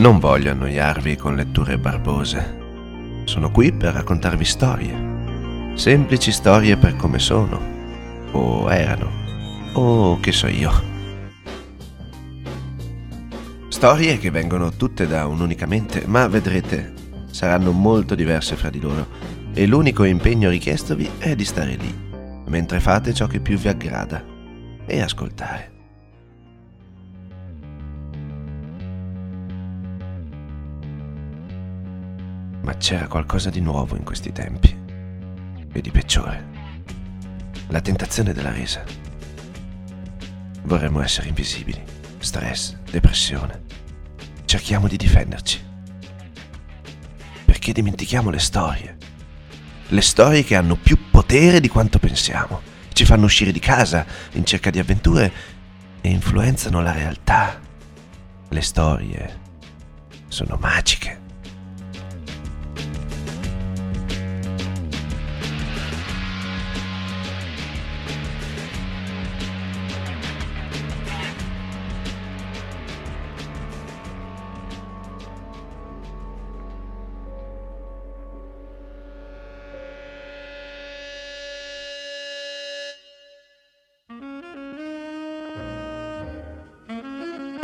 Non voglio annoiarvi con letture barbose. Sono qui per raccontarvi storie. Semplici storie per come sono. O erano. O che so io. Storie che vengono tutte da un'unica mente, ma vedrete, saranno molto diverse fra di loro. E l'unico impegno richiestovi è di stare lì, mentre fate ciò che più vi aggrada, e ascoltare. Ma c'era qualcosa di nuovo in questi tempi. E di peggiore. La tentazione della resa. Vorremmo essere invisibili. Stress, depressione. Cerchiamo di difenderci. Perché dimentichiamo le storie. Le storie che hanno più potere di quanto pensiamo. Ci fanno uscire di casa in cerca di avventure e influenzano la realtà. Le storie sono magiche.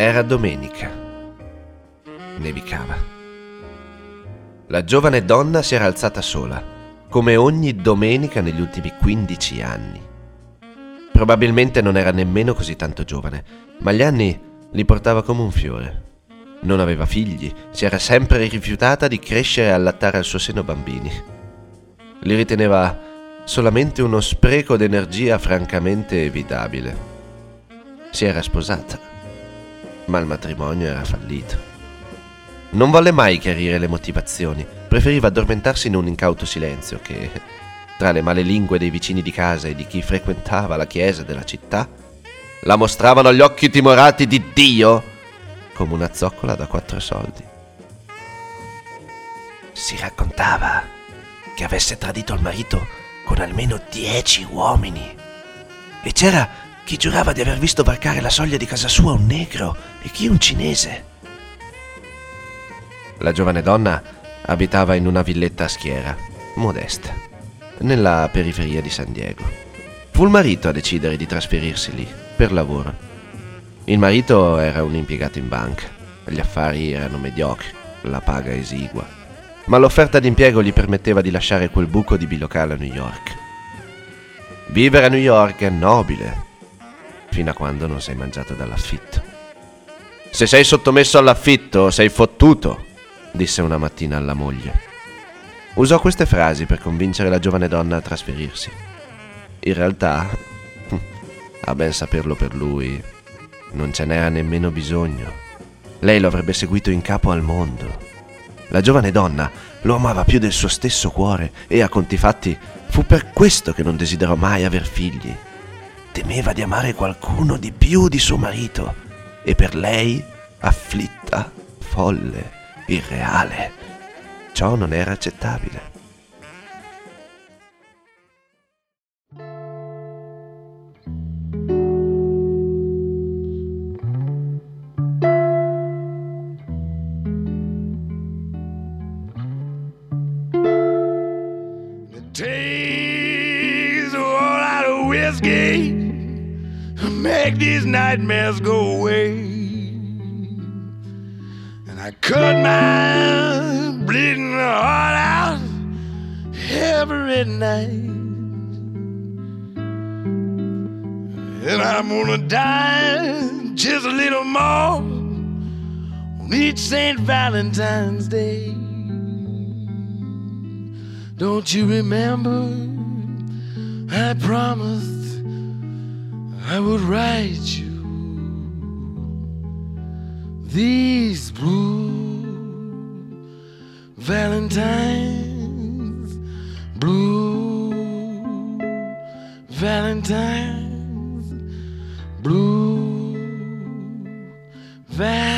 Era domenica. Nevicava. La giovane donna si era alzata sola, come ogni domenica negli ultimi 15 anni. Probabilmente non era nemmeno così tanto giovane, ma gli anni li portava come un fiore. Non aveva figli, si era sempre rifiutata di crescere e allattare al suo seno bambini. Li riteneva solamente uno spreco d'energia francamente evitabile. Si era sposata ma il matrimonio era fallito. Non volle mai chiarire le motivazioni, preferiva addormentarsi in un incauto silenzio che, tra le male lingue dei vicini di casa e di chi frequentava la chiesa della città, la mostravano gli occhi timorati di Dio come una zoccola da quattro soldi. Si raccontava che avesse tradito il marito con almeno dieci uomini e c'era chi giurava di aver visto varcare la soglia di casa sua un negro e chi un cinese. La giovane donna abitava in una villetta a schiera, modesta, nella periferia di San Diego. Fu il marito a decidere di trasferirsi lì, per lavoro. Il marito era un impiegato in banca, gli affari erano mediocri, la paga esigua, ma l'offerta d'impiego gli permetteva di lasciare quel buco di bilocale a New York. Vivere a New York è nobile, fino a quando non sei mangiato dall'affitto. Se sei sottomesso all'affitto, sei fottuto, disse una mattina alla moglie. Usò queste frasi per convincere la giovane donna a trasferirsi. In realtà, a ben saperlo per lui, non ce n'era nemmeno bisogno. Lei lo avrebbe seguito in capo al mondo. La giovane donna lo amava più del suo stesso cuore e a conti fatti fu per questo che non desiderò mai aver figli temeva di amare qualcuno di più di suo marito e per lei, afflitta, folle, irreale, ciò non era accettabile. Nightmares go away. And I cut my bleeding heart out every night. And I'm gonna die just a little more on each St. Valentine's Day. Don't you remember? I promised I would write you these blue Valentines, blue Valentines, blue Valentines.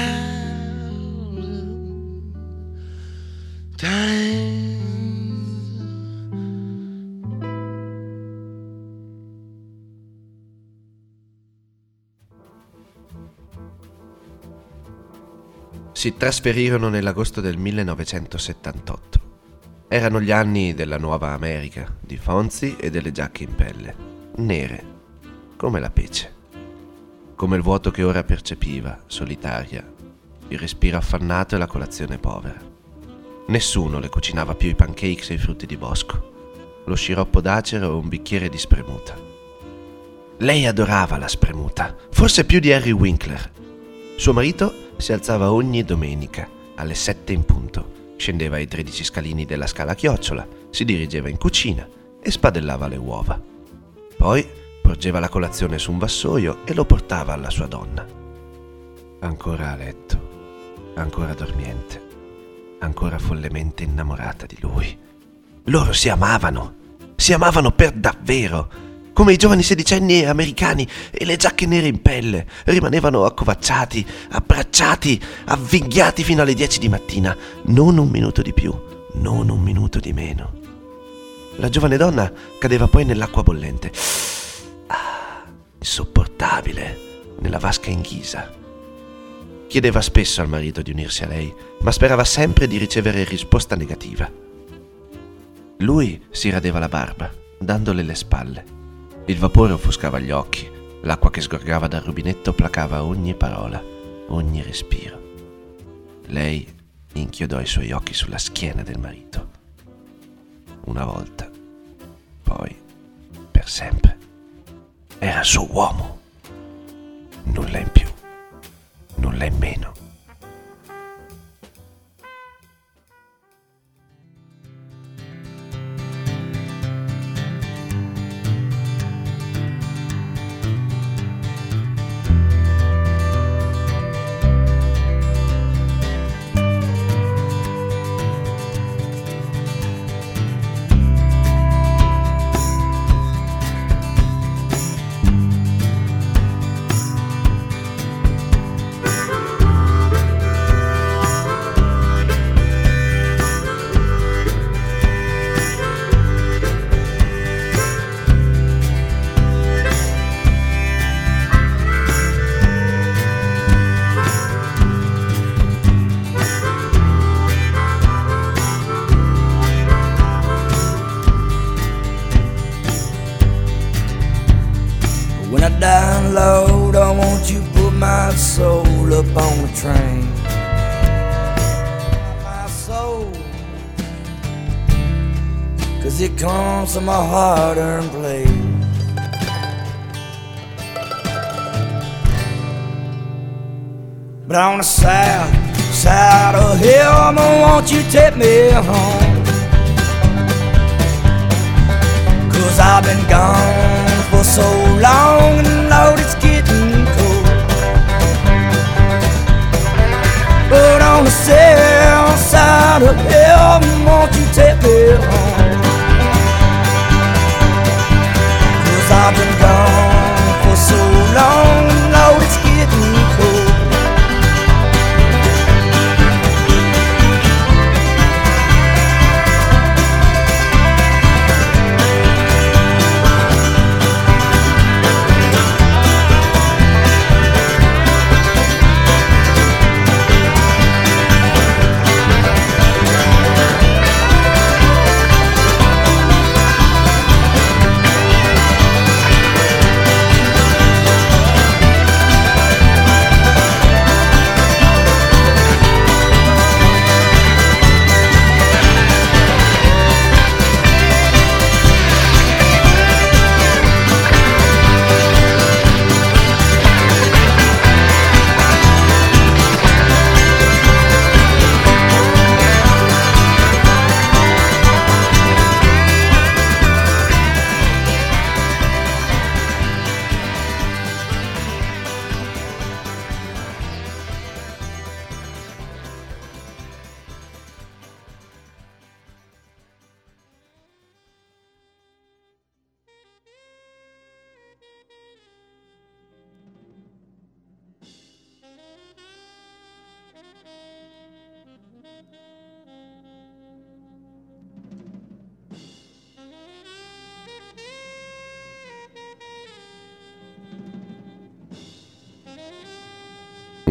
Si trasferirono nell'agosto del 1978. Erano gli anni della nuova America, di Fonzi e delle giacche in pelle, nere, come la pece, come il vuoto che ora percepiva, solitaria, il respiro affannato e la colazione povera. Nessuno le cucinava più i pancakes e i frutti di bosco, lo sciroppo d'acero o un bicchiere di spremuta. Lei adorava la spremuta, forse più di Harry Winkler. Suo marito si alzava ogni domenica alle sette in punto, scendeva i tredici scalini della scala chiocciola, si dirigeva in cucina e spadellava le uova. Poi porgeva la colazione su un vassoio e lo portava alla sua donna. Ancora a letto, ancora dormiente, ancora follemente innamorata di lui. Loro si amavano, si amavano per davvero come i giovani sedicenni americani e le giacche nere in pelle. Rimanevano accovacciati, abbracciati, avvinghiati fino alle 10 di mattina. Non un minuto di più, non un minuto di meno. La giovane donna cadeva poi nell'acqua bollente. Ah, insopportabile, nella vasca in ghisa. Chiedeva spesso al marito di unirsi a lei, ma sperava sempre di ricevere risposta negativa. Lui si radeva la barba, dandole le spalle. Il vapore offuscava gli occhi, l'acqua che sgorgava dal rubinetto placava ogni parola, ogni respiro. Lei inchiodò i suoi occhi sulla schiena del marito. Una volta, poi, per sempre. Era suo uomo. Nulla in più, nulla in meno. up on the train. My soul, cause it comes from a hard earned place. But on the south side of hell, I'm gonna want you take me home. Cause I've been gone for so long and loaded But on the south side of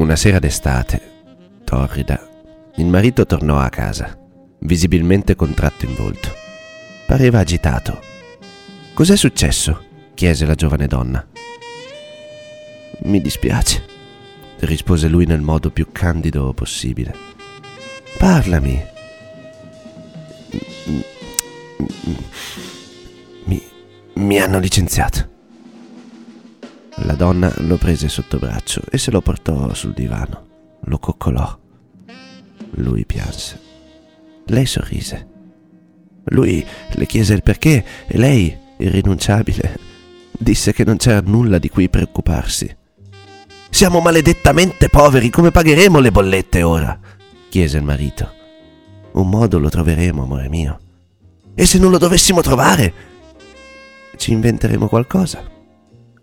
Una sera d'estate, corrida, il marito tornò a casa, visibilmente contratto in volto. Pareva agitato. Cos'è successo? chiese la giovane donna. Mi dispiace, rispose lui nel modo più candido possibile. Parlami. Mi, mi hanno licenziato. La donna lo prese sotto braccio e se lo portò sul divano. Lo coccolò. Lui pianse. Lei sorrise. Lui le chiese il perché e lei, irrinunciabile, disse che non c'era nulla di cui preoccuparsi. Siamo maledettamente poveri, come pagheremo le bollette ora? chiese il marito. Un modo lo troveremo, amore mio. E se non lo dovessimo trovare? Ci inventeremo qualcosa.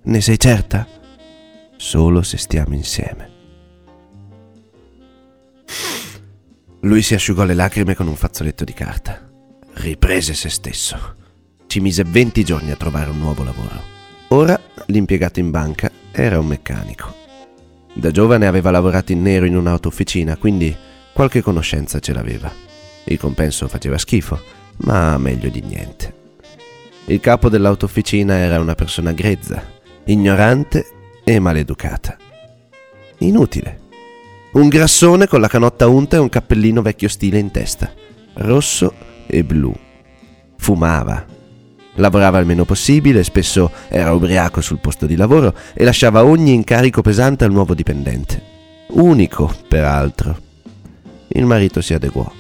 Ne sei certa? Solo se stiamo insieme. Lui si asciugò le lacrime con un fazzoletto di carta. Riprese se stesso. Ci mise 20 giorni a trovare un nuovo lavoro. Ora l'impiegato in banca era un meccanico. Da giovane aveva lavorato in nero in un'autofficina, quindi qualche conoscenza ce l'aveva. Il compenso faceva schifo, ma meglio di niente. Il capo dell'autofficina era una persona grezza, ignorante e maleducata. Inutile. Un grassone con la canotta unta e un cappellino vecchio stile in testa, rosso e blu. Fumava. Lavorava il meno possibile, spesso era ubriaco sul posto di lavoro e lasciava ogni incarico pesante al nuovo dipendente. Unico, peraltro. Il marito si adeguò.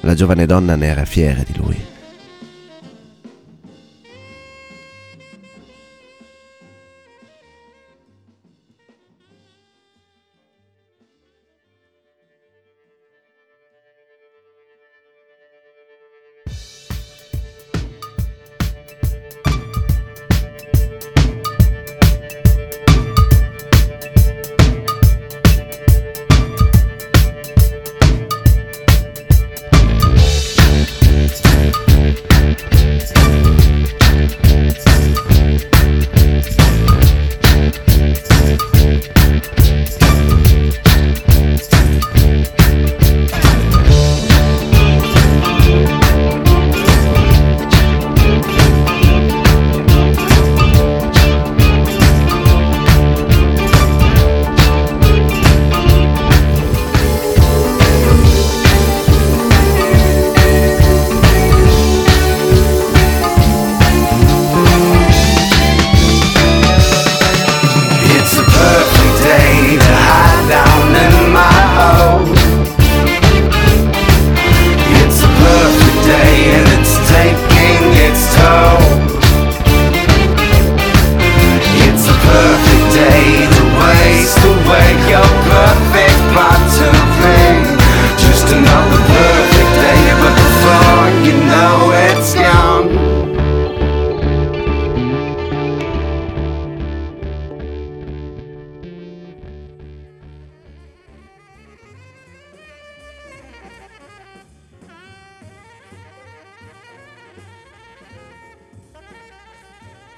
La giovane donna ne era fiera di lui.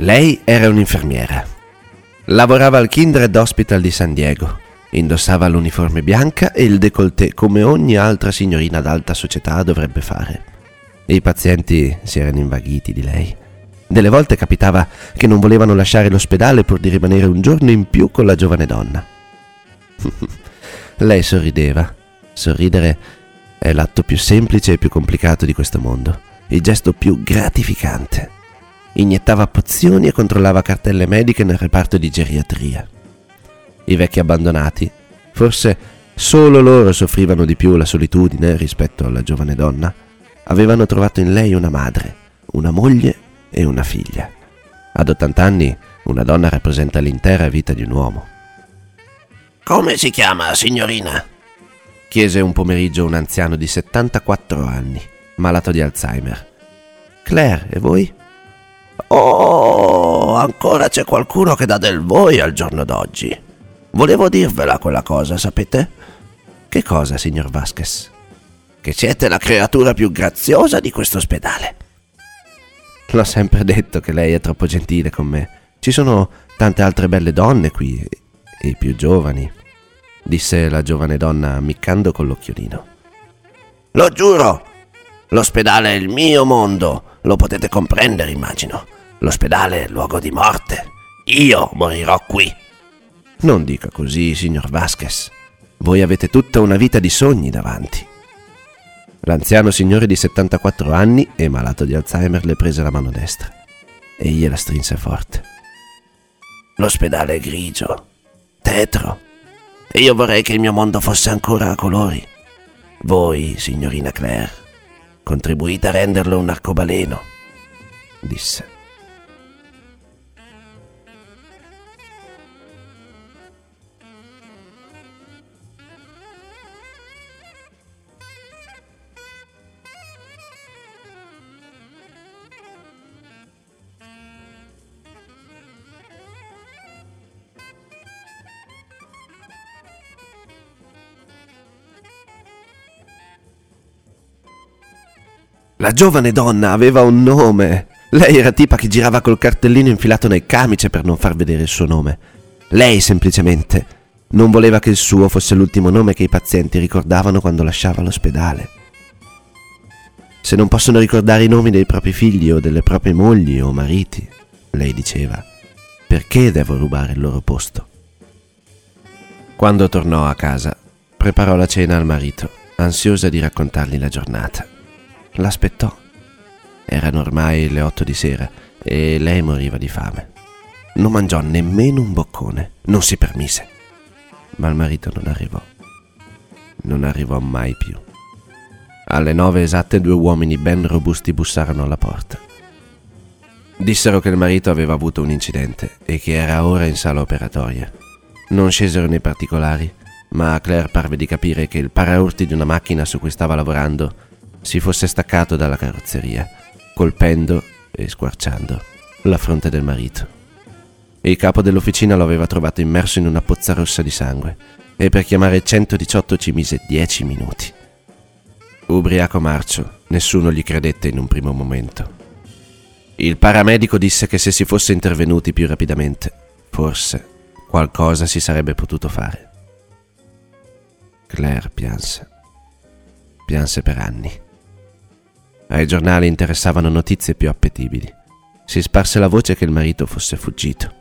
Lei era un'infermiera. Lavorava al Kindred Hospital di San Diego. Indossava l'uniforme bianca e il décolleté come ogni altra signorina d'alta società dovrebbe fare. I pazienti si erano invaghiti di lei. Delle volte capitava che non volevano lasciare l'ospedale pur di rimanere un giorno in più con la giovane donna. lei sorrideva. Sorridere è l'atto più semplice e più complicato di questo mondo, il gesto più gratificante iniettava pozioni e controllava cartelle mediche nel reparto di geriatria. I vecchi abbandonati, forse solo loro soffrivano di più la solitudine rispetto alla giovane donna, avevano trovato in lei una madre, una moglie e una figlia. Ad 80 anni una donna rappresenta l'intera vita di un uomo. Come si chiama, signorina? chiese un pomeriggio un anziano di 74 anni, malato di Alzheimer. Claire, e voi? Oh, ancora c'è qualcuno che dà del voi al giorno d'oggi. Volevo dirvela quella cosa, sapete? Che cosa, signor Vasquez? Che siete la creatura più graziosa di questo ospedale. L'ho sempre detto che lei è troppo gentile con me. Ci sono tante altre belle donne qui, e più giovani. disse la giovane donna ammiccando con l'occhiolino. Lo giuro! L'ospedale è il mio mondo, lo potete comprendere, immagino. L'ospedale è luogo di morte. Io morirò qui. Non dica così, signor Vasquez. Voi avete tutta una vita di sogni davanti. L'anziano signore di 74 anni e malato di Alzheimer le prese la mano destra e gliela strinse forte. L'ospedale è grigio, tetro, e io vorrei che il mio mondo fosse ancora a colori. Voi, signorina Claire, contribuite a renderlo un arcobaleno, disse. La giovane donna aveva un nome. Lei era tipa che girava col cartellino infilato nel camice per non far vedere il suo nome. Lei semplicemente non voleva che il suo fosse l'ultimo nome che i pazienti ricordavano quando lasciava l'ospedale. Se non possono ricordare i nomi dei propri figli o delle proprie mogli o mariti, lei diceva, perché devo rubare il loro posto? Quando tornò a casa, preparò la cena al marito, ansiosa di raccontargli la giornata. L'aspettò. Erano ormai le otto di sera e lei moriva di fame. Non mangiò nemmeno un boccone, non si permise. Ma il marito non arrivò. Non arrivò mai più. Alle nove esatte due uomini ben robusti bussarono alla porta. Dissero che il marito aveva avuto un incidente e che era ora in sala operatoria. Non scesero nei particolari, ma a Claire parve di capire che il paraurti di una macchina su cui stava lavorando si fosse staccato dalla carrozzeria, colpendo e squarciando la fronte del marito. Il capo dell'officina lo aveva trovato immerso in una pozza rossa di sangue e per chiamare 118 ci mise 10 minuti. Ubriaco marcio, nessuno gli credette in un primo momento. Il paramedico disse che se si fosse intervenuti più rapidamente, forse qualcosa si sarebbe potuto fare. Claire pianse. Pianse per anni. Ai giornali interessavano notizie più appetibili. Si sparse la voce che il marito fosse fuggito,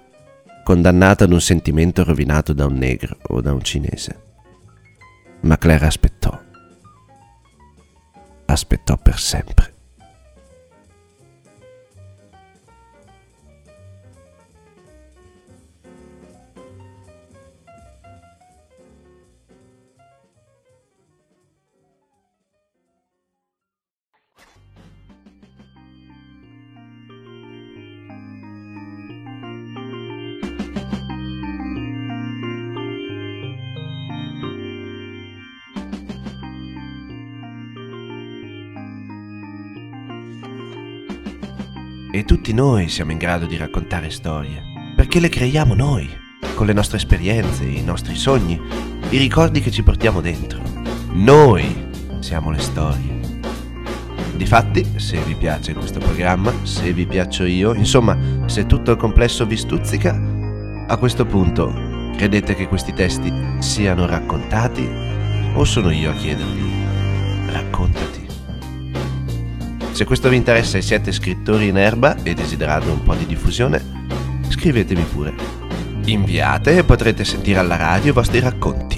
condannato ad un sentimento rovinato da un negro o da un cinese. Ma Claire aspettò. Aspettò per sempre. Tutti noi siamo in grado di raccontare storie, perché le creiamo noi, con le nostre esperienze, i nostri sogni, i ricordi che ci portiamo dentro. Noi siamo le storie. Difatti, se vi piace questo programma, se vi piaccio io, insomma, se tutto il complesso vi stuzzica, a questo punto credete che questi testi siano raccontati o sono io a chiedervi raccontati? Se questo vi interessa e siete scrittori in erba e desiderate un po' di diffusione, scrivetemi pure. Inviate e potrete sentire alla radio i vostri racconti.